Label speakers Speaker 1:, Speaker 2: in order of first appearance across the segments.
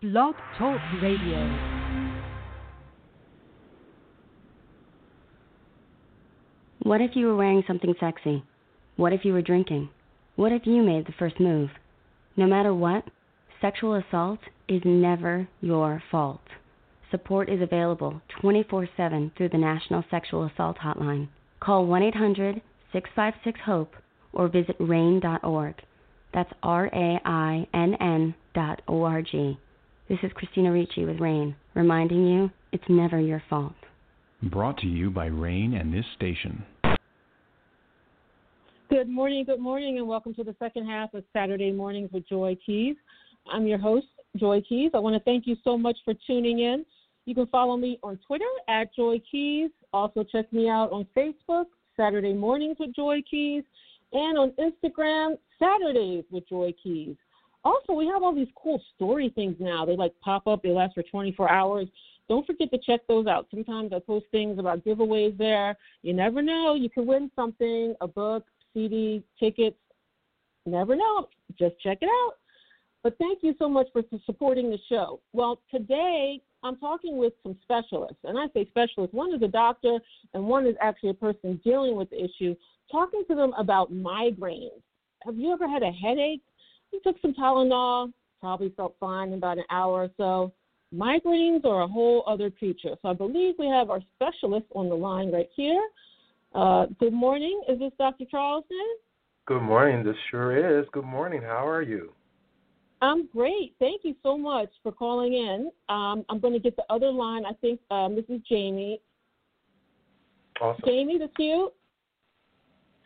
Speaker 1: Blog Talk Radio.
Speaker 2: What if you were wearing something sexy? What if you were drinking? What if you made the first move? No matter what, sexual assault is never your fault. Support is available 24 7 through the National Sexual Assault Hotline. Call 1 800 656 HOPE or visit RAINN.org. That's R A I N N dot O R G. This is Christina Ricci with RAINN, reminding you it's never your fault.
Speaker 3: Brought to you by RAINN and this station.
Speaker 4: Good morning, good morning, and welcome to the second half of Saturday Mornings with Joy Keys. I'm your host, Joy Keys. I want to thank you so much for tuning in. You can follow me on Twitter at Joy Keys. Also, check me out on Facebook, Saturday Mornings with Joy Keys, and on Instagram, Saturdays with Joy Keys. Also, we have all these cool story things now. They like pop up, they last for 24 hours. Don't forget to check those out. Sometimes I post things about giveaways there. You never know. You could win something a book, CD, tickets. Never know. Just check it out. But thank you so much for supporting the show. Well, today I'm talking with some specialists, and I say specialists. One is a doctor, and one is actually a person dealing with the issue. Talking to them about migraines. Have you ever had a headache? You took some Tylenol, probably felt fine in about an hour or so. Migraines are a whole other creature. So I believe we have our specialist on the line right here. Uh, good morning. Is this Dr. Charleston?
Speaker 5: Good morning. This sure is. Good morning. How are you?
Speaker 4: I'm great. Thank you so much for calling in. Um, I'm going to get the other line. I think um, this is Jaime.
Speaker 5: Awesome.
Speaker 4: Jaime, that's you.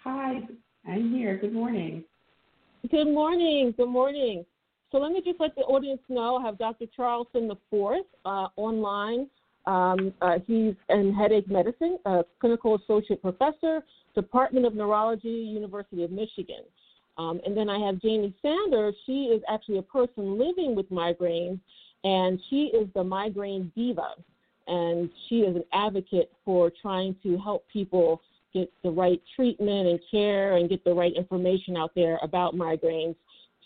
Speaker 6: Hi, I'm here. Good morning.
Speaker 4: Good morning. Good morning. So let me just let the audience know I have Dr. Charleston fourth uh, online. Um, uh, he's in headache medicine, a clinical associate professor, Department of Neurology, University of Michigan. Um, and then I have Jaime Sanders. She is actually a person living with migraines, and she is the migraine diva. And she is an advocate for trying to help people get the right treatment and care and get the right information out there about migraines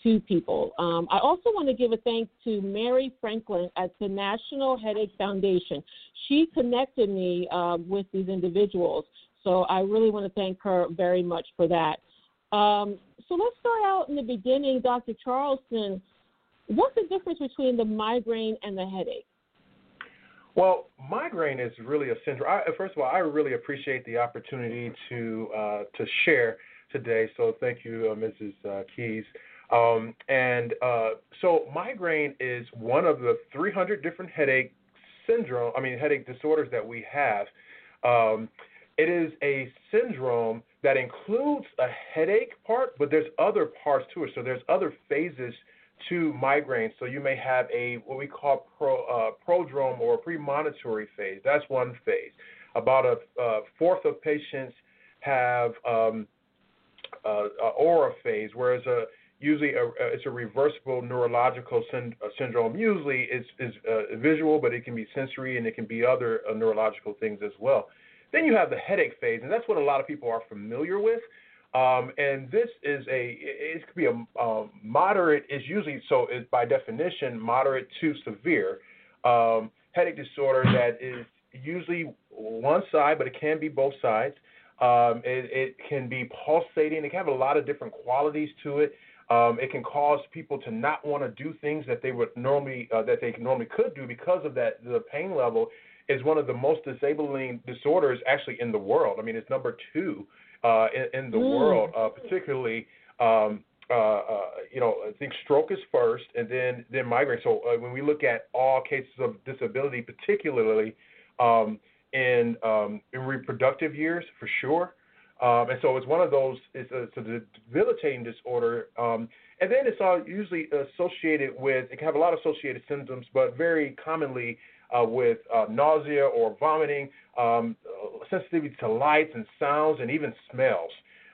Speaker 4: to people. Um, I also want to give a thanks to Mary Franklin at the National Headache Foundation. She connected me uh, with these individuals, so I really want to thank her very much for that. Um, so let's start out in the beginning, Dr. Charleston. What's the difference between the migraine and the headache?
Speaker 5: Well, migraine is really a syndrome. I, first of all, I really appreciate the opportunity to uh, to share today. So thank you, uh, Mrs. Uh, Keys. Um, and uh, so migraine is one of the 300 different headache syndrome. I mean, headache disorders that we have. Um, it is a syndrome that includes a headache part, but there's other parts to it. So there's other phases to migraine. So you may have a what we call pro, uh, prodrome or a premonitory phase. That's one phase. About a uh, fourth of patients have um, uh, aura phase, whereas a usually a, it's a reversible neurological syn- uh, syndrome. Usually it's, it's uh, visual, but it can be sensory and it can be other uh, neurological things as well. Then you have the headache phase, and that's what a lot of people are familiar with. Um, and this is a it could be a um, moderate is usually so is by definition moderate to severe um, headache disorder that is usually one side, but it can be both sides. Um, it, it, can be pulsating. It can have a lot of different qualities to it. Um, it can cause people to not want to do things that they would normally uh, that they normally could do because of that. The pain level is one of the most disabling disorders actually in the world. I mean, it's number two uh, in, in, the mm. world, uh, particularly. Um, uh, uh, you know, I think stroke is first, and then then migraine. So uh, when we look at all cases of disability, particularly um, in um, in reproductive years, for sure, um, and so it's one of those. It's a, it's a debilitating disorder, um, and then it's all usually associated with it can have a lot of associated symptoms, but very commonly uh, with uh, nausea or vomiting, um, sensitivity to lights and sounds, and even smells.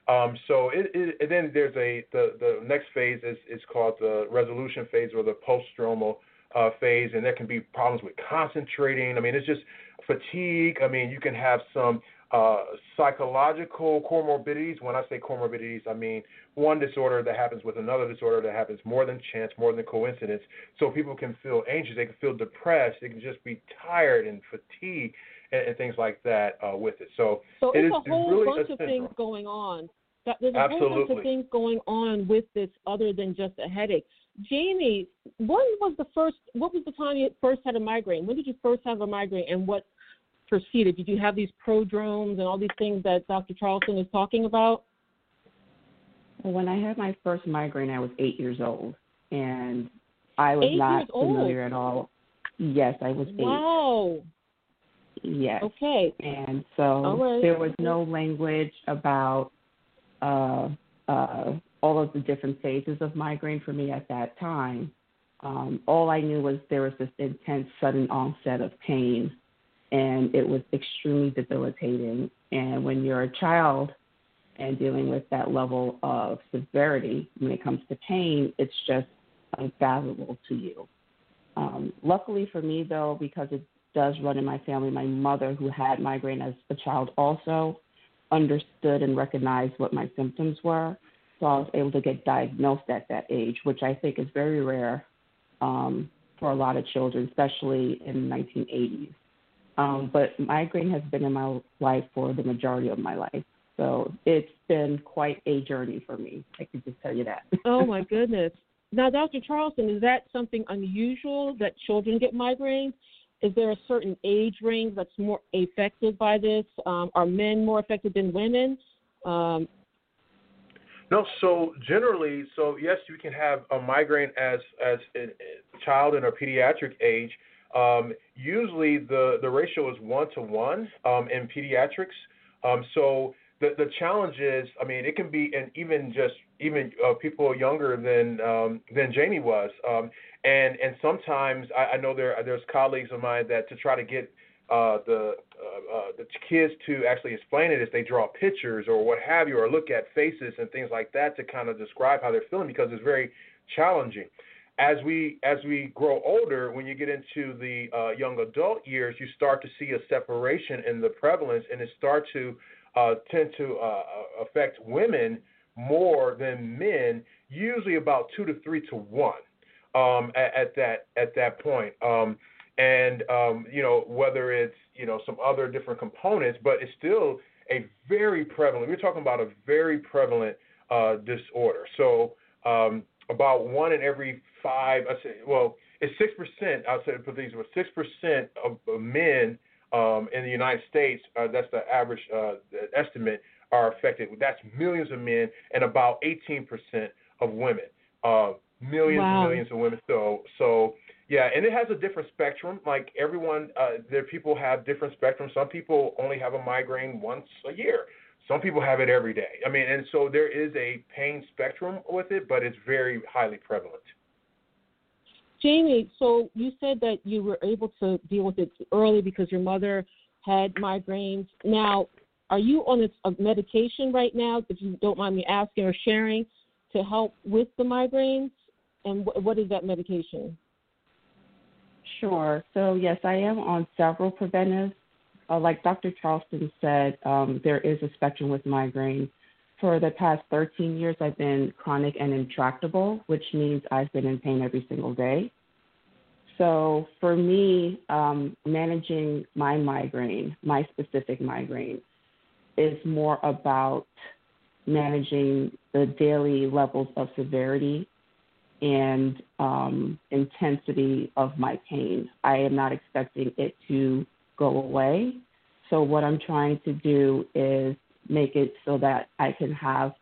Speaker 5: Um, so it, it, and then there's a the the next phase is is called the resolution phase or the postdromal uh, phase, and there can be problems with concentrating. I mean, it's just fatigue. I mean, you can have some uh, psychological comorbidities. When I say comorbidities, I mean one disorder that happens with another disorder that happens more than chance, more than coincidence. So people can feel anxious, they can feel depressed, they can just be tired and fatigued and, and things like that uh, with it. So,
Speaker 4: so
Speaker 5: it
Speaker 4: it's
Speaker 5: is
Speaker 4: a whole
Speaker 5: really
Speaker 4: bunch
Speaker 5: a
Speaker 4: of things going on. That there's a
Speaker 5: Absolutely.
Speaker 4: whole bunch of things going on with this other than just a headache. Jaime, when was the first? What was the time you first had a migraine? When did you first have a migraine, and what proceeded? Did you have these prodromes and all these things that Dr. Charleston is talking about?
Speaker 6: When I had my first migraine, I was eight years old, and I was
Speaker 4: Eight
Speaker 6: not familiar at all. Yes, I was eight.
Speaker 4: Wow.
Speaker 6: Yes.
Speaker 4: Okay.
Speaker 6: And so
Speaker 4: right.
Speaker 6: there was no language about uh, uh, all of the different phases of migraine for me at that time. Um, all I knew was there was this intense, sudden onset of pain, and it was extremely debilitating. And when you're a child and dealing with that level of severity when it comes to pain, it's just unfathomable to you. Um, luckily for me, though, because it does run in my family, my mother, who had migraine as a child, also understood and recognized what my symptoms were. So I was able to get diagnosed at that age, which I think is very rare um, for a lot of children, especially in the 1980s. Um, but migraine has been in my life for the majority of my life. So it's been quite a journey for me. I can just tell you that.
Speaker 4: Oh my goodness. Now, Dr. Charleston, is that something unusual that children get migraines? Is there a certain age range that's more affected by this? Um, are men more affected than women? Um,
Speaker 5: No, so generally, so yes, you can have a migraine as as a a child in a pediatric age. Um, usually, the the ratio is one to one um, in pediatrics. Um, so the the challenge is, I mean, it can be, and even just even uh, people younger than um, than Jaime was, um, and and sometimes I, I know there there's colleagues of mine that to try to get uh, the uh, uh, the kids to actually explain it is they draw pictures or what have you, or look at faces and things like that to kind of describe how they're feeling because it's very challenging. As we as we grow older, when you get into the uh, young adult years, you start to see a separation in the prevalence, and it start to uh, tend to uh, affect women more than men, usually about two to three to one um, at, at that at that point. Um, and um, you know whether it's you know some other different components, but it's still a very prevalent. We're talking about a very prevalent uh, disorder. So um, about one in every five. I say, well, it's six percent. I'll say put these were six percent of, men um, in the United States. Uh, that's the average uh, estimate are affected. That's millions of men and about 18% of women. Uh, millions
Speaker 4: Wow.
Speaker 5: and millions of women. So so yeah, and it has a different spectrum. Like everyone, uh, there people have different spectrums. Some people only have a migraine once a year. Some people have it every day. I mean, and so there is a pain spectrum with it, but it's very highly prevalent.
Speaker 4: Jaime, so you said that you were able to deal with it early because your mother had migraines. Now, are you on a, medication right now, if you don't mind me asking or sharing, to help with the migraines? And wh- what is that medication?
Speaker 6: Sure. So, yes, I am on several preventives. Uh, like Dr. Charleston said, um, there is a spectrum with migraine. For the past 13 years, I've been chronic and intractable, which means I've been in pain every single day. So, for me, um, managing my migraine, my specific migraine, is more about managing the daily levels of severity and um, intensity of my pain. I am not expecting it to go away. So, what I'm trying to do is make it so that I can have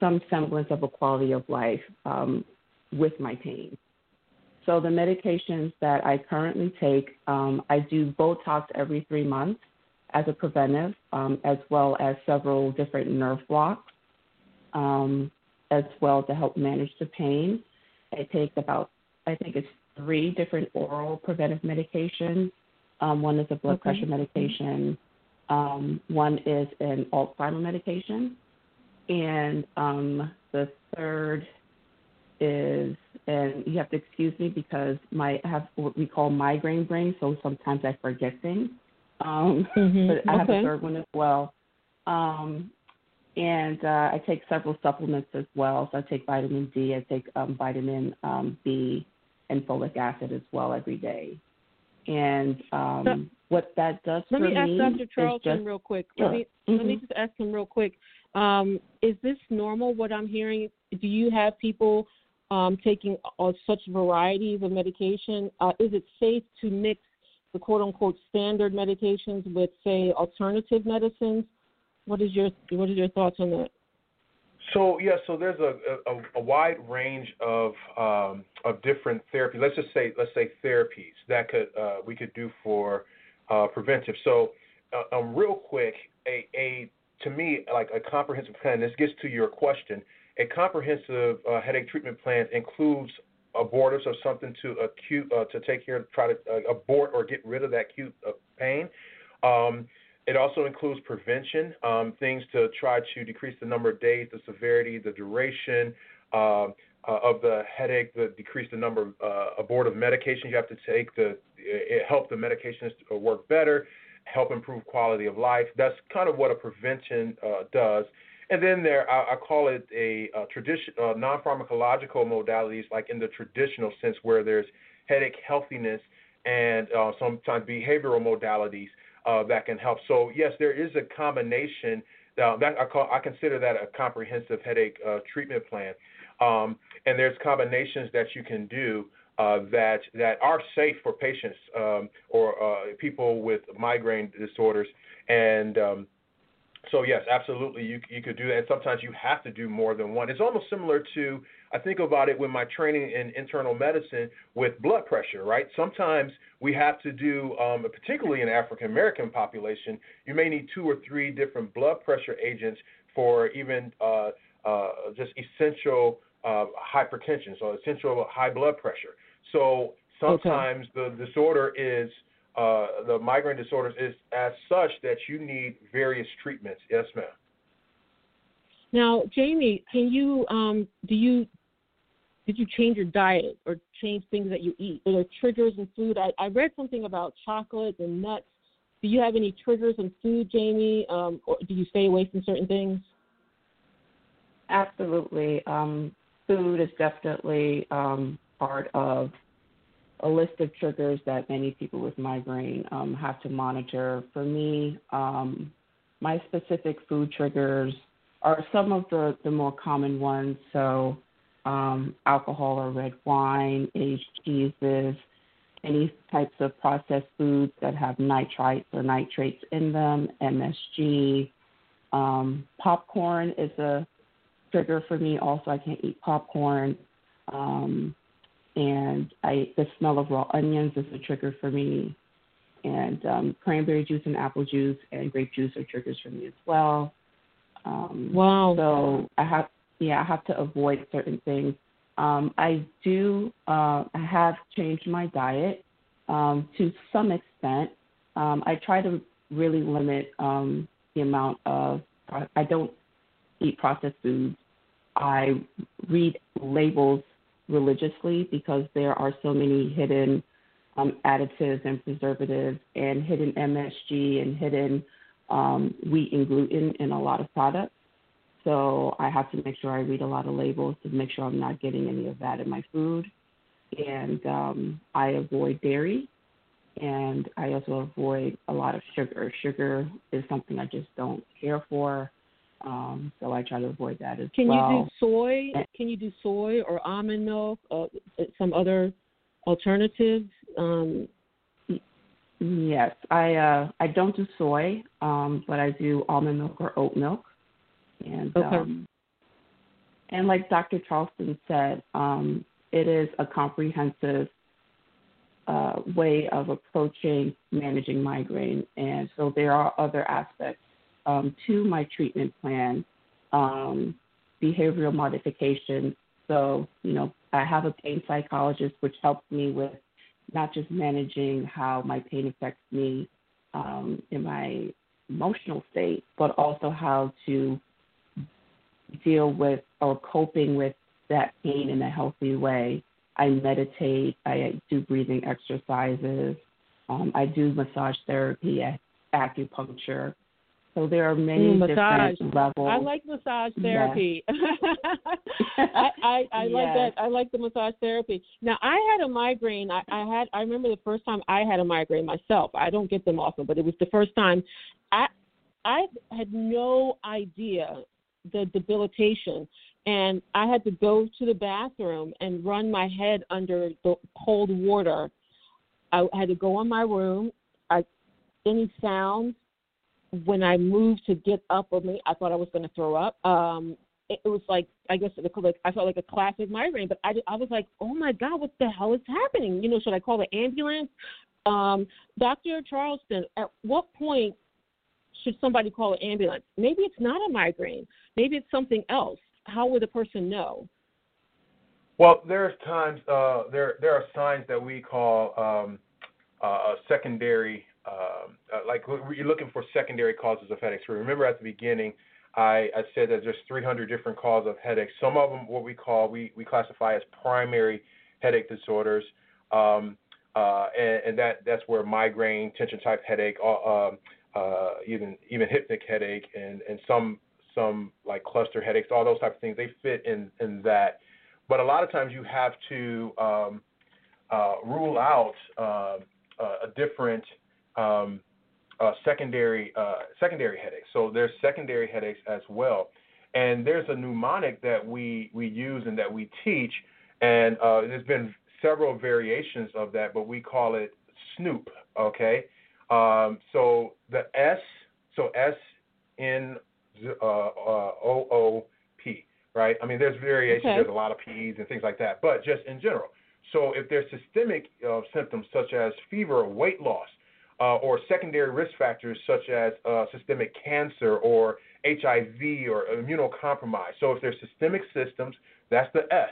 Speaker 6: some semblance of a quality of life um, with my pain. So, the medications that I currently take, um, I do Botox every three months as a preventive, um, as well as several different nerve blocks. Um, as well to help manage the pain. I take about, I think it's three different oral preventive medications. Um, one is a blood okay. pressure medication. Um, one is an Alzheimer medication, and um, the third is, and you have to excuse me because my I have what we call migraine brain, so sometimes I forget things. Um, mm-hmm. But I have a third one as well. Um, and uh, I take several supplements as well. So I take vitamin D, I take um, vitamin um, B, and folic acid as well every day. And um, so, what that does
Speaker 4: let
Speaker 6: for
Speaker 4: me ask Dr. Charleston
Speaker 6: just,
Speaker 4: real quick.
Speaker 6: Sure.
Speaker 4: Let me
Speaker 6: mm-hmm.
Speaker 4: let me just ask him real quick. Um, is this normal? What I'm hearing? Do you have people um, taking uh, such varieties of medication? Uh, is it safe to mix the quote unquote standard medications with, say, alternative medicines? What is your what is your thoughts on that?
Speaker 5: So yeah, so there's a, a, a wide range of um, of different therapies. Let's just say let's say therapies that could uh, we could do for uh, preventive. So uh, um, real quick, a, a to me like a comprehensive plan. This gets to your question. A comprehensive uh, headache treatment plan includes abortives or something to acute uh, to take care of try to uh, abort or get rid of that acute pain. Um, it also includes prevention, um, things to try to decrease the number of days, the severity, the duration uh, uh, of the headache, the decrease the number of uh, abortive medications you have to take to help the medications work better, help improve quality of life. That's kind of what a prevention uh, does. And then there, I, I call it a, a uh, non-pharmacological modalities, like in the traditional sense, where there's headache healthiness and uh, sometimes behavioral modalities uh, that can help. So yes, there is a combination. That I call I consider that a comprehensive headache uh, treatment plan, um, and there's combinations that you can do uh, that that are safe for patients um, or uh, people with migraine disorders. And um, so yes, absolutely, you you could do that. And sometimes you have to do more than one. It's almost similar to I think about it with my training in internal medicine with blood pressure. Right? Sometimes we have to do, um, particularly in African American population, you may need two or three different blood pressure agents for even uh, uh, just essential uh, hypertension, so essential high blood pressure. So sometimes okay. the disorder is uh, the migraine disorders is as such that you need various treatments. Yes, ma'am.
Speaker 4: Now, Jaime, can you um, do you did you change your diet or change things that you eat? Are there triggers in food? I, I read something about chocolate and nuts. Do you have any triggers in food, Jaime, um, or do you stay away from certain things?
Speaker 6: Absolutely. Um, food is definitely um, part of a list of triggers that many people with migraine um, have to monitor. For me, um, my specific food triggers are some of the, the more common ones. So, um, alcohol or red wine, aged cheeses, any types of processed foods that have nitrites or nitrates in them, MSG. Um, popcorn is a trigger for me. Also, I can't eat popcorn. Um, and I the smell of raw onions is a trigger for me. And um, cranberry juice and apple juice and grape juice are triggers for me as well. Um,
Speaker 4: wow.
Speaker 6: So I have yeah I have to avoid certain things. Um, I do uh, I have changed my diet um, to some extent. Um, I try to really limit um, the amount of I don't eat processed foods. I read labels religiously because there are so many hidden um, additives and preservatives and hidden MSG and hidden um, wheat and gluten in a lot of products. So I have to make sure I read a lot of labels to make sure I'm not getting any of that in my food. And um, I avoid dairy and I also avoid a lot of sugar. Sugar is something I just don't care for. Um, so I try to avoid that as
Speaker 4: Can
Speaker 6: well.
Speaker 4: Can you do soy? Can you do soy or almond milk? Or some other alternatives? Um,
Speaker 6: yes, I uh, I don't do soy, um, but I do almond milk or oat milk. And
Speaker 4: okay.
Speaker 6: um, and like Dr. Charleston said, um, it is a comprehensive uh, way of approaching managing migraine, and so there are other aspects um, to my treatment plan. Um, behavioral modification. So, you know, I have a pain psychologist, which helps me with not just managing how my pain affects me um, in my emotional state, but also how to deal with or coping with that pain in a healthy way. I meditate, I do breathing exercises, um, I do massage therapy, acupuncture. So there are many
Speaker 4: mm,
Speaker 6: different levels.
Speaker 4: I like massage therapy. Yes. I, I, I yes. like that. I like the massage therapy. Now I had a migraine. I, I had. I remember the first time I had a migraine myself. I don't get them often, but it was the first time. I I had no idea the debilitation, and I had to go to the bathroom and run my head under the cold water. I had to go in my room. I any sounds when I moved to get up of me, I thought I was going to throw up. Um, it, it was like I guess it, like I felt like a classic migraine, but I I was like, oh my god, what the hell is happening? You know, should I call the ambulance? Um, Dr. Charleston, at what point should somebody call an ambulance? Maybe it's not a migraine. Maybe it's something else. How would the person know?
Speaker 5: Well, there's times uh, there there are signs that we call um, uh, secondary um, uh, like you're looking for secondary causes of headaches. Remember at the beginning, I, I said that there's 300 different causes of headaches. Some of them, what we call, we, we classify as primary headache disorders, um, uh, and, and that that's where migraine, tension type headache, uh, um, uh, even even hypnic headache, and and some some like cluster headaches, all those type of things, they fit in in that. But a lot of times you have to um, uh, rule out uh, a different um, secondary uh, secondary headaches. So there's secondary headaches as well, and there's a mnemonic that we we use and that we teach, and uh, there's been several variations of that, but we call it Snoop. Okay, um, so the S, so S N uh, uh, O O P, right? I mean, there's variations. Okay. There's a lot of P's and things like that, but just in general. So if there's systemic uh, symptoms such as fever or weight loss, uh, or secondary risk factors such as uh, systemic cancer or HIV or immunocompromise. So if there's systemic systems, that's the S.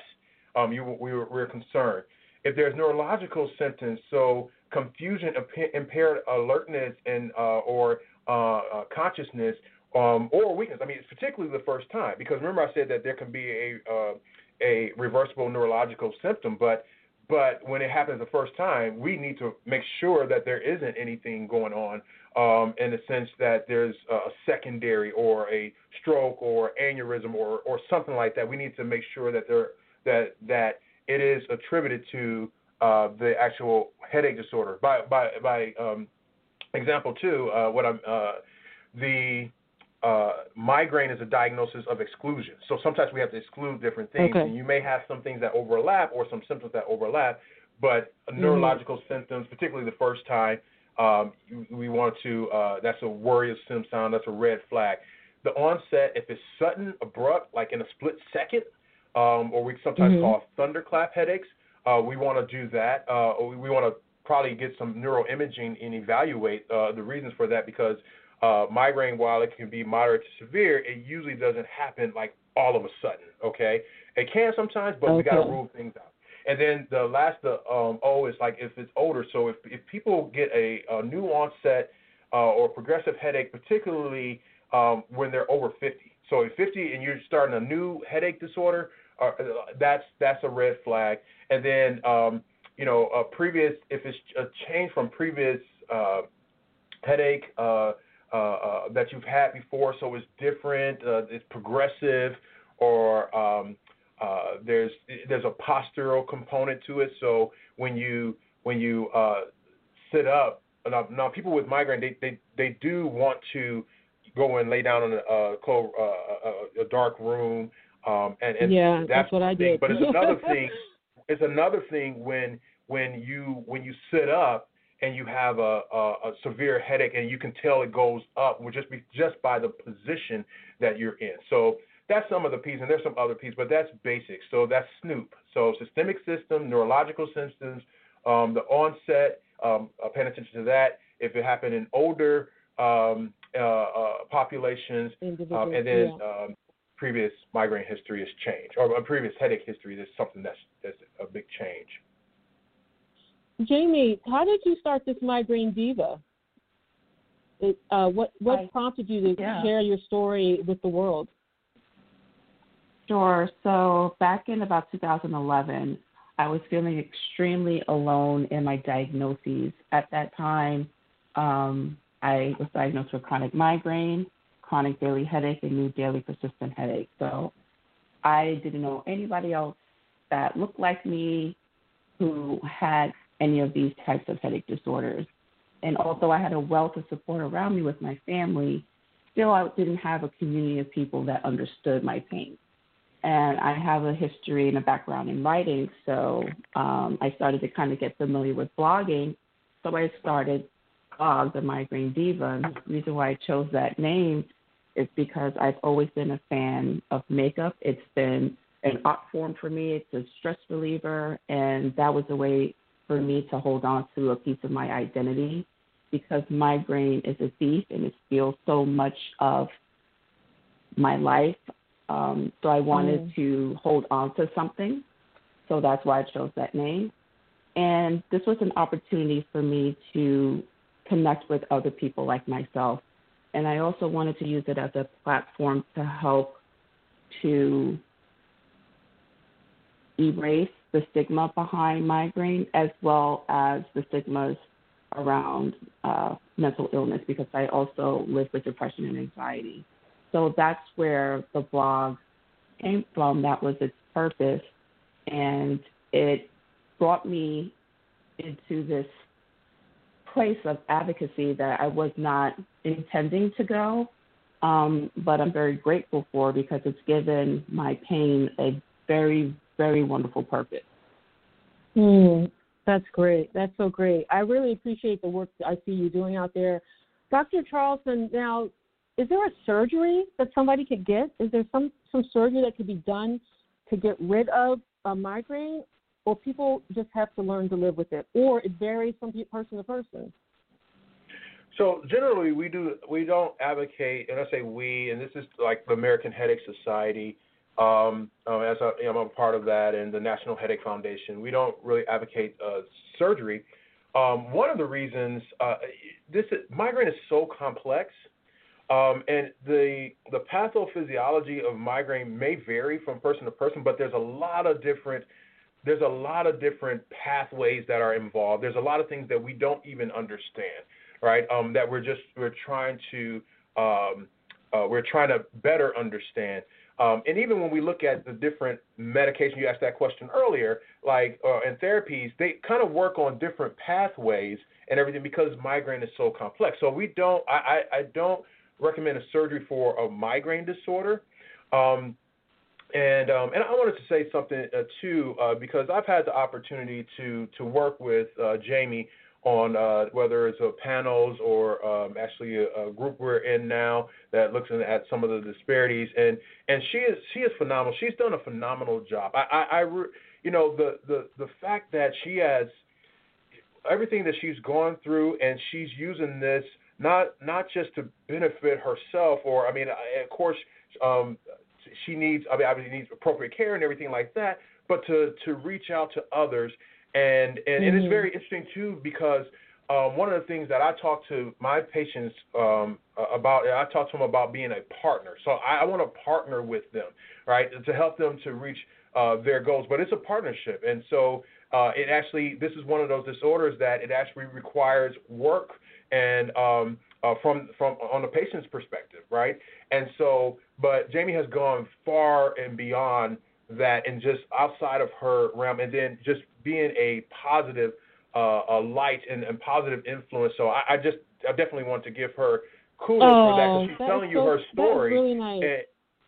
Speaker 5: Um, you, we, we're concerned. If there's neurological symptoms, so confusion, impaired alertness, and uh, or uh, uh, consciousness, um, or weakness. I mean, it's particularly the first time because remember I said that there can be a uh, a reversible neurological symptom, but but when it happens the first time, we need to make sure that there isn't anything going on um, in the sense that there's a secondary or a stroke or aneurysm or, or something like that. We need to make sure that there that that it is attributed to uh, the actual headache disorder. By by by um, example too, uh, what I'm uh, the uh, migraine is a diagnosis of exclusion. So sometimes we have to exclude different things, okay. and you may have some things that overlap or some symptoms that overlap, but mm-hmm. neurological symptoms, particularly the first time, um, we want to. Uh, that's a worrisome sound. That's a red flag. The onset, if it's sudden, abrupt, like in a split second, um, or we sometimes mm-hmm. call thunderclap headaches, uh, we want to do that. Uh, we, we want to probably get some neuroimaging and evaluate uh, the reasons for that because uh, migraine, while it can be moderate to severe, it usually doesn't happen like all of a sudden. Okay, it can sometimes, but okay. we got to rule things out. And then the last, the um, O is like if it's older. So if if people get a, a new onset uh, or progressive headache, particularly um, when they're over 50. So if 50 and you're starting a new headache disorder, uh, that's that's a red flag. And then um, you know a previous if it's a change from previous uh, headache. Uh, uh, uh, that you've had before, so it's different, uh, it's progressive, or um, there's there's a postural component to it. So when you when you sit up, now, now people with migraine they, they they do want to go and lay down in a, a, cold, a dark room, um, and, and
Speaker 4: yeah,
Speaker 5: that's,
Speaker 4: that's what I
Speaker 5: thing.
Speaker 4: did.
Speaker 5: But it's another thing. It's another thing when when you when you sit up and you have a, a, a, severe headache and you can tell it goes up just be, just by the position that you're in. So that's some of the pieces, and there's some other pieces, but that's basic. So that's Snoop. So systemic system, neurological symptoms, um, the onset, um, uh, paying attention to that. If it happened in older um, uh, uh, populations, um, and then
Speaker 4: yeah.
Speaker 5: Previous migraine history has changed, or a previous headache history, there's something that's that's a big change.
Speaker 4: Jaime, how did you start this migraine diva? It, uh, what what
Speaker 6: I,
Speaker 4: prompted you to
Speaker 6: yeah.
Speaker 4: share your story with the world?
Speaker 6: Sure. So back in about 2011, I was feeling extremely alone in my diagnoses. At that time, um, I was diagnosed with chronic migraine, chronic daily headache, and new daily persistent headache. So I didn't know anybody else that looked like me who had any of these types of headache disorders. And although I had a wealth of support around me with my family, still I didn't have a community of people that understood my pain. And I have a history and a background in writing, so um, I started to kind of get familiar with blogging. So I started blog, The Migraine Diva. And the reason why I chose that name is because I've always been a fan of makeup. It's been an art form for me, it's a stress reliever, and that was a way for me to hold on to a piece of my identity because my brain is a thief and it steals so much of my life. Um, so I wanted mm. to hold on to something. So that's why I chose that name. And this was an opportunity for me to connect with other people like myself. And I also wanted to use it as a platform to help to erase the stigma behind migraine as well as the stigmas around uh, mental illness because I also live with depression and anxiety. So that's where the blog came from. That was its purpose. And it brought me into this place of advocacy that I was not intending to go, um, but I'm very grateful for because it's given my pain a very, very wonderful purpose.
Speaker 4: Mm, that's great. That's so great. I really appreciate the work I see you doing out there. Dr. Charleston, now, is there a surgery that somebody could get? Is there some, some surgery that could be done to get rid of a migraine? Or people just have to learn to live with it, or it varies from person to person.
Speaker 5: So generally, we do we don't advocate, and I say we, and this is like the American Headache Society um, um, as know, I'm a part of that, and the National Headache Foundation. We don't really advocate uh, surgery. Um, one of the reasons uh, this is, migraine is so complex, um, and the the pathophysiology of migraine may vary from person to person, but there's a lot of different there's a lot of different pathways that are involved. There's a lot of things that we don't even understand, right? Um, that we're just we're trying to um, uh, we're trying to better understand. Um, and even when we look at the different medication, you asked that question earlier, like uh, and therapies, they kind of work on different pathways and everything because migraine is so complex. So we don't, I, I, I don't recommend a surgery for a migraine disorder. Um, and um, and I wanted to say something uh, too uh, because I've had the opportunity to to work with uh, Jaime on uh, whether it's a panels or um, actually a, a, group we're in now that looks at some of the disparities. And and she is she is phenomenal. She's done a phenomenal job. I, I, I you know the the the fact that she has everything that she's gone through and she's using this not not just to benefit herself or I mean of course um, she needs I mean obviously needs appropriate care and everything like that, but to to reach out to others and and, mm-hmm. and it's mm-hmm. very interesting too because um, one of the things that I talk to my patients um, about, I talk to them about being a partner. So I, I want to partner with them, right, to help them to reach uh, their goals. But it's a partnership, and so uh, it actually this is one of those disorders that it actually requires work and um, uh, from from on the patient's perspective, right? And so, but Jaime has gone far and beyond that and just outside of her realm and then just being a positive uh, a light and, and positive influence. So I, I, just I definitely want to give her kudos
Speaker 4: oh,
Speaker 5: for that because she's telling you her story.
Speaker 4: Really nice.
Speaker 5: and,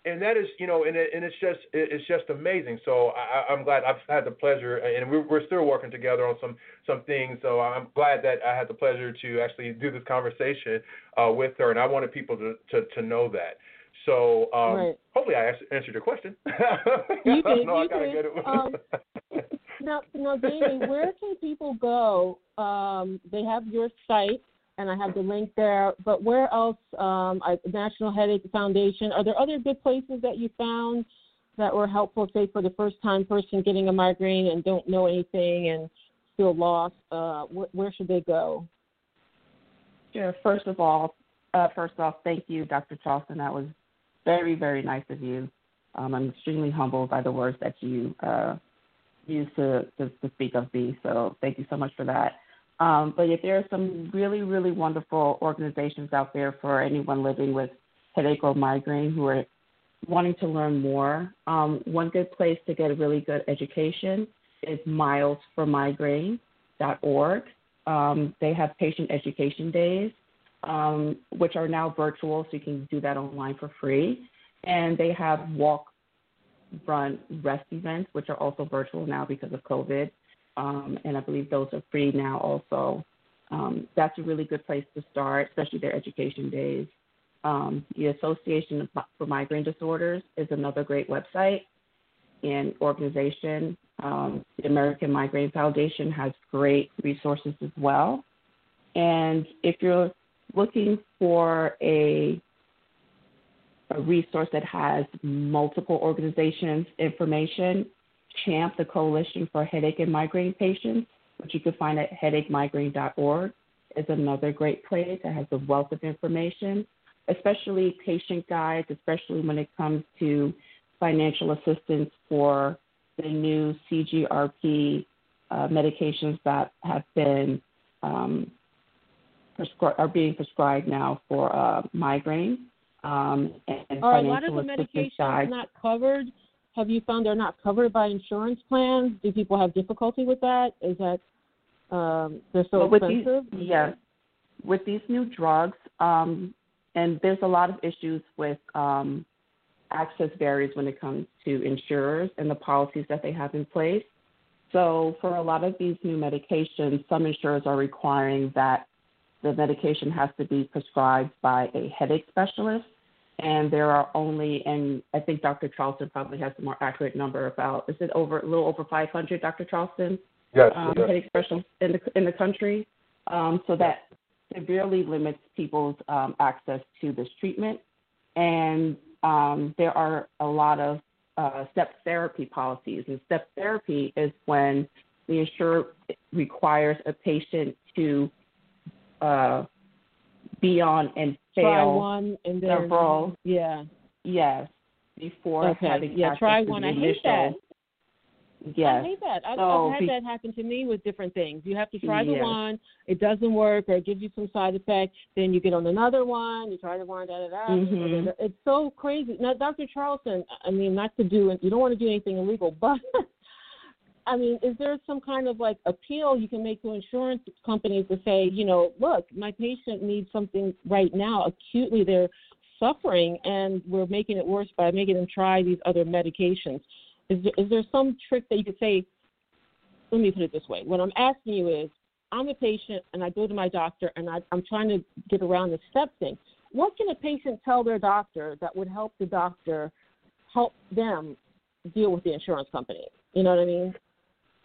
Speaker 5: and that is, you know, and, it, and it's just it's just amazing. So I, I'm glad I've had the pleasure, and we're, we're still working together on some some things. So I'm glad that I had the pleasure to actually do this conversation uh, with her, and I wanted people to, to, to know that. So um,
Speaker 4: right.
Speaker 5: hopefully I answered your question.
Speaker 4: You did.
Speaker 5: no,
Speaker 4: you did. Um, now, now, Jaime, where can people go? Um, they have your site, and I have the link there. But where else? Um, I, National Headache Foundation. Are there other good places that you found that were helpful, say, for the first time person getting a migraine and don't know anything and feel lost? Uh, wh- where should they go?
Speaker 6: Sure. First of all, uh, first off, thank you, Dr. Charleston. That was very, very nice of you. Um, I'm extremely humbled by the words that you uh, used to, to, to speak of me. So thank you so much for that. Um, but if there are some really, really wonderful organizations out there for anyone living with headache or migraine who are wanting to learn more, um, one good place to get a really good education is milesformigraine.org. Um, they have patient education days, um, which are now virtual, so you can do that online for free. And they have walk, run, rest events, which are also virtual now because of COVID um, and I believe those are free now also. Um, that's a really good place to start, especially their education days. Um, the Association for Migraine Disorders is another great website and organization. Um, the American Migraine Foundation has great resources as well. And if you're looking for a a resource that has multiple organizations information, CHAMP, the Coalition for Headache and Migraine Patients, which you can find at headachemigraine.org, is another great place that has a wealth of information, especially patient guides, especially when it comes to financial assistance for the new CGRP uh, medications that have been um, prescri- are being prescribed now for uh, migraine. Um, and
Speaker 4: are a lot of the medications guides. not covered have you found they're not covered by insurance plans? Do people have difficulty with that? Is that um, they're so
Speaker 6: with
Speaker 4: expensive?
Speaker 6: These, yes. With these new drugs, um, and there's a lot of issues with um, access varies when it comes to insurers and the policies that they have in place. So, for a lot of these new medications, some insurers are requiring that the medication has to be prescribed by a headache specialist and there are only, and I think Dr. Charleston probably has a more accurate number about, is it over a little over 500, Dr. Charleston?
Speaker 5: Yes.
Speaker 6: Um,
Speaker 5: yes.
Speaker 6: Headache specialists in the in the country, um, so that severely limits people's um, access to this treatment, and um, there are a lot of uh, step therapy policies. And step therapy is when the insurer requires a patient to uh, be on and fail
Speaker 4: try one and then
Speaker 6: several.
Speaker 4: Yeah.
Speaker 6: Yes. Before
Speaker 4: okay.
Speaker 6: having
Speaker 4: yeah, try one. I hate that.
Speaker 6: Yes.
Speaker 4: I hate that. I've,
Speaker 6: so,
Speaker 4: I've had that happen to me with different things. You have to try the
Speaker 6: yes.
Speaker 4: one, it doesn't work, or it gives you some side effect. Then you get on another one, you try the one, da da da.
Speaker 6: Mm-hmm.
Speaker 4: It's so crazy. Now, Dr. Charleston, I mean, not to do, you don't want to do anything illegal, but I mean, is there some kind of like appeal you can make to insurance companies to say, you know, look, my patient needs something right now acutely, they're suffering, and we're making it worse by making them try these other medications. Is there, is there some trick that you could say? Let me put it this way: What I'm asking you is, I'm a patient and I go to my doctor and I, I'm trying to get around the step thing. What can a patient tell their doctor that would help the doctor help them deal with the insurance company? You know what I mean?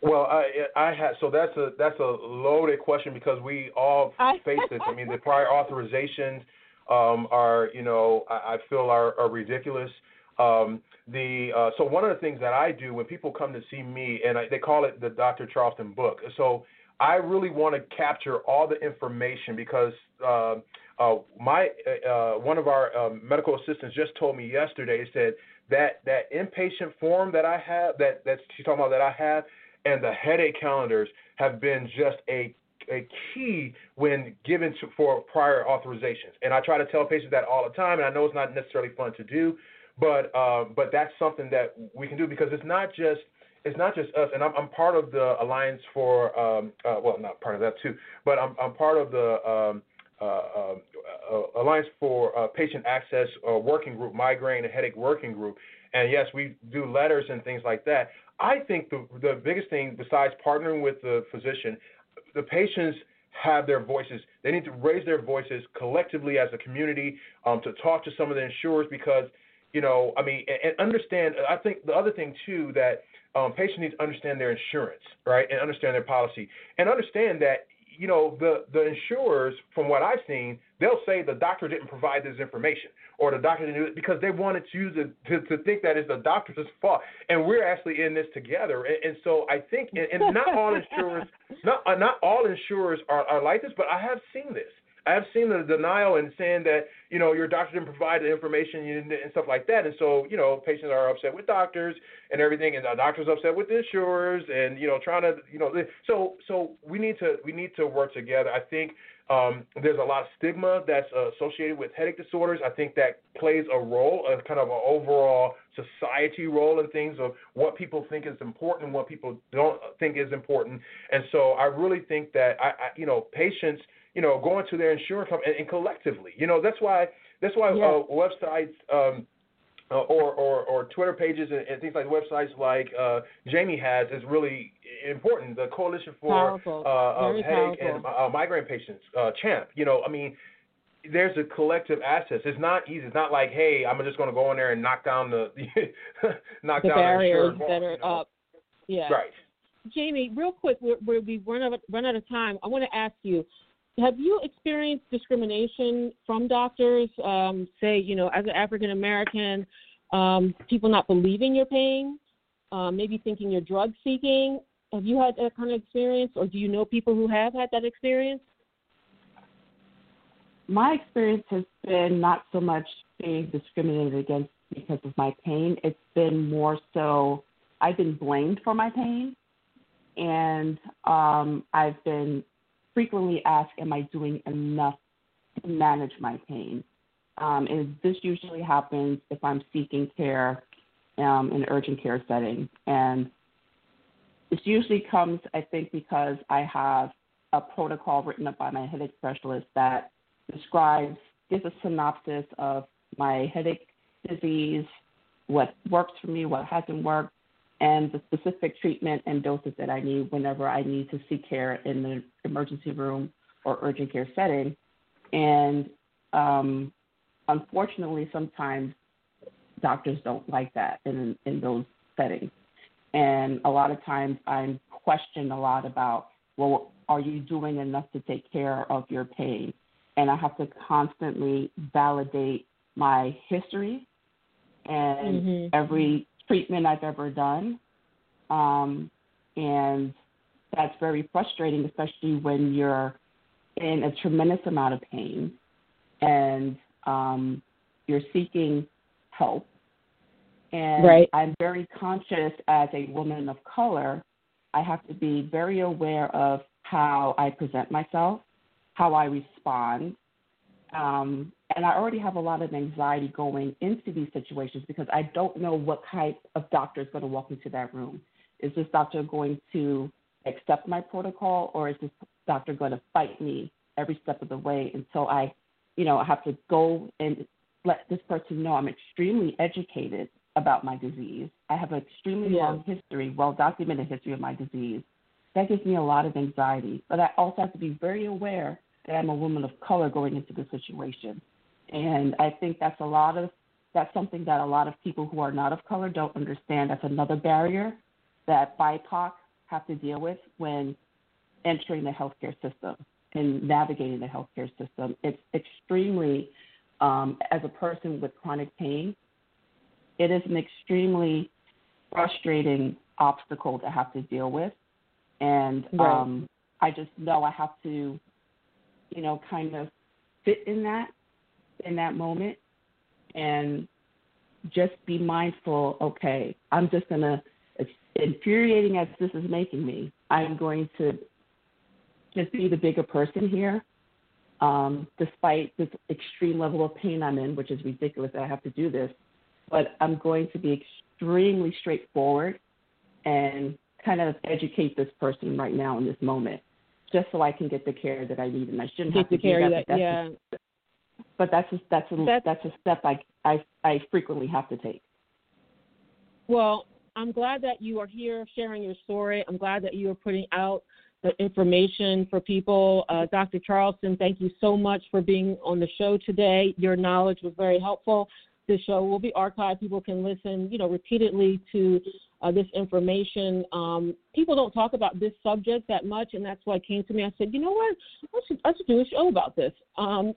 Speaker 5: Well, I I had so that's a that's a loaded question because we all face this. I mean, the prior authorizations um, are you know I, I feel are, are ridiculous. Um, the uh, so one of the things that I do when people come to see me and I, they call it the Dr. Charleston book. So I really want to capture all the information because uh, uh, my uh, one of our um, medical assistants just told me yesterday said that that inpatient form that I have that that she's talking about that I have and the headache calendars have been just a a key when given to, for prior authorizations. And I try to tell patients that all the time, and I know it's not necessarily fun to do, but uh, but that's something that we can do because it's not just it's not just us, and I'm, I'm part of the Alliance for um, uh, well, not part of that too, but I'm I'm part of the um, uh, uh, uh Alliance for uh, Patient Access Working Group, Migraine and Headache Working Group, and yes, we do letters and things like that. I think the the biggest thing besides partnering with the physician, the patients have their voices. They need to raise their voices collectively as a community um, to talk to some of the insurers because, you know, I mean, and, and understand. I think the other thing too that um, patients need to understand their insurance, right, and understand their policy, and understand that you know, the the insurers, from what I've seen, they'll say the doctor didn't provide this information or the doctor didn't do it because they wanted you to, to, to think that it's the doctor's fault. And we're actually in this together. And, and so I think, and, and not all insurers, not uh, not all insurers are, are like this, but I have seen this. I have seen the denial and saying that you know your doctor didn't provide the information and stuff like that, and so you know patients are upset with doctors and everything, and the doctors upset with the insurers, and you know trying to you know so so we need to we need to work together. I think um, there's a lot of stigma that's uh, associated with headache disorders. I think that plays a role, a kind of an overall society role in things of what people think is important and what people don't think is important. And so I really think that I, I you know patients you know, going to their insurance company and, and collectively. You know, that's why that's why yeah. uh, websites um, uh, or, or or Twitter pages and, and things like websites like uh, Jaime has is really important. The Coalition for uh, Headache and uh, Migraine Patients, uh, CHAMP. You know, I mean. There's a collective assets. It's not easy. It's not like, hey, I'm just going to go in there and knock down the knock
Speaker 4: the
Speaker 5: down
Speaker 4: barriers
Speaker 5: the
Speaker 4: that are
Speaker 5: you know?
Speaker 4: up. Yeah.
Speaker 5: Right.
Speaker 4: Jaime, real quick, we're, we're, we run out, run out of time. I want to ask you, have you experienced discrimination from doctors? Um, say, you know, as an African American, um, people not believing your pain, uh, maybe thinking you're drug seeking. Have you had that kind of experience, or do you know people who have had that experience?
Speaker 6: My experience has been not so much being discriminated against because of my pain. It's been more so I've been blamed for my pain, and um, I've been frequently ask, Am I doing enough to manage my pain? Um, and this usually happens if I'm seeking care um, in an urgent care setting. And this usually comes, I think, because I have a protocol written up by my headache specialist that describes, gives a synopsis of my headache disease, what works for me, what hasn't worked, and the specific treatment and doses that I need whenever I need to seek care in the emergency room or urgent care setting. And um, unfortunately, sometimes doctors don't like that in, in those settings. And a lot of times I'm questioned a lot about, well, are you doing enough to take care of your pain? And I have to constantly validate my history and mm-hmm. every treatment I've ever done. Um, and that's very frustrating, especially when you're in a tremendous amount of pain and um, you're seeking help. And
Speaker 4: right.
Speaker 6: I'm very conscious as a woman of color, I have to be very aware of how I present myself, how I respond, um, and I already have a lot of anxiety going into these situations because I don't know what type of doctor is going to walk into that room. Is this doctor going to accept my protocol or is this doctor going to fight me every step of the way until I, you know, I have to go and let this person know I'm extremely educated about my disease. I have an extremely
Speaker 4: yeah.
Speaker 6: long history, well documented history of my disease. That gives me a lot of anxiety. But I also have to be very aware that I'm a woman of color going into the situation. And I think that's a lot of that's something that a lot of people who are not of color don't understand. That's another barrier that BIPOC have to deal with when entering the healthcare system and navigating the healthcare system. It's extremely, um, as a person with chronic pain, it is an extremely frustrating obstacle to have to deal with. And
Speaker 4: right.
Speaker 6: um, I just know I have to you know, kind of fit in that in that moment and just be mindful, okay, I'm just gonna as infuriating as this is making me, I'm going to just be the bigger person here. Um, despite this extreme level of pain I'm in, which is ridiculous that I have to do this, but I'm going to be extremely straightforward and kind of educate this person right now in this moment just so I can get the care that I need, and I shouldn't
Speaker 4: get
Speaker 6: have to
Speaker 4: the care
Speaker 6: do that.
Speaker 4: that yeah.
Speaker 6: But that's a, that's a,
Speaker 4: that's,
Speaker 6: that's a step I, I I frequently have to take.
Speaker 4: Well, I'm glad that you are here sharing your story. I'm glad that you are putting out the information for people. Uh, Dr. Charleston, thank you so much for being on the show today. Your knowledge was very helpful. This show will be archived. People can listen, you know, repeatedly to uh, this information. Um, people don't talk about this subject that much, and that's why it came to me. I said, you know what, I should, I should do a show about this. Um,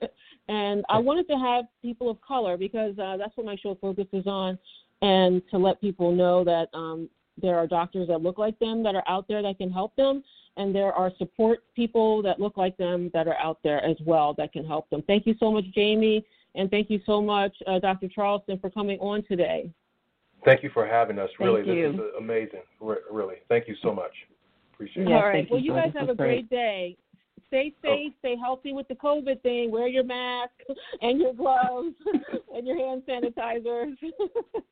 Speaker 4: and I wanted to have people of color because uh, that's what my show focuses on, and to let people know that um, there are doctors that look like them that are out there that can help them, and there are support people that look like them that are out there as well that can help them. Thank you so much, Jaime, and thank you so much, uh, Dr. Charleston, for coming on today.
Speaker 5: Thank you for having us. Really,
Speaker 6: Thank
Speaker 5: this
Speaker 6: you.
Speaker 5: is amazing. Really, thank you so much. Appreciate
Speaker 6: Yeah,
Speaker 4: All right. Well,
Speaker 6: you,
Speaker 4: you guys have a great day. Stay
Speaker 5: Oh.
Speaker 4: safe, stay healthy with the COVID thing. Wear your mask and your gloves and your hand sanitizers.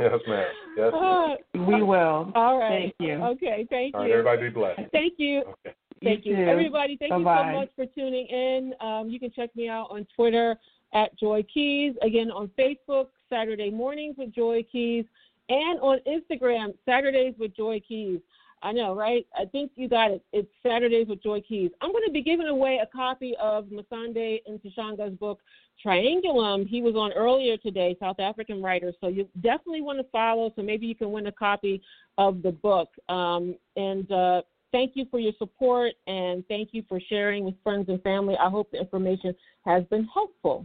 Speaker 5: Yes, ma'am. Yes, ma'am.
Speaker 4: Uh,
Speaker 6: We will.
Speaker 4: all right.
Speaker 6: Thank you.
Speaker 4: Okay. Thank you.
Speaker 5: All right, everybody be blessed.
Speaker 4: Thank you.
Speaker 5: Okay.
Speaker 4: Thank you.
Speaker 6: too.
Speaker 4: Everybody, thank
Speaker 6: Bye-bye.
Speaker 4: you so much for tuning in. Um, you can check me out on Twitter at Joy Keys. Again, on Facebook, Saturday Mornings with Joy Keys. And on Instagram, Saturdays with Joy Keys. I know, right? I think you got it. It's Saturdays with Joy Keys. I'm going to be giving away a copy of Masande Ntshanga's book, Triangulum. He was on earlier today, South African writer. So you definitely want to follow. So maybe you can win a copy of the book. Um, and uh, thank you for your support and thank you for sharing with friends and family. I hope the information has been helpful.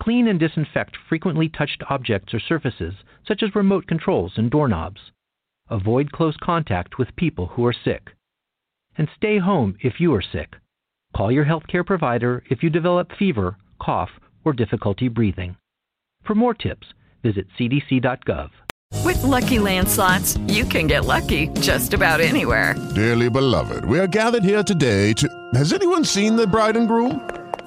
Speaker 7: Clean and disinfect frequently touched objects or surfaces, such as remote controls and doorknobs. Avoid close contact with people who are sick. And stay home if you are sick. Call your healthcare provider if you develop fever, cough, or difficulty breathing. For more tips, visit cdc.gov.
Speaker 8: With Lucky Land slots, you can get lucky just about anywhere.
Speaker 9: Dearly beloved, we are gathered here today to. Has anyone seen the bride and groom?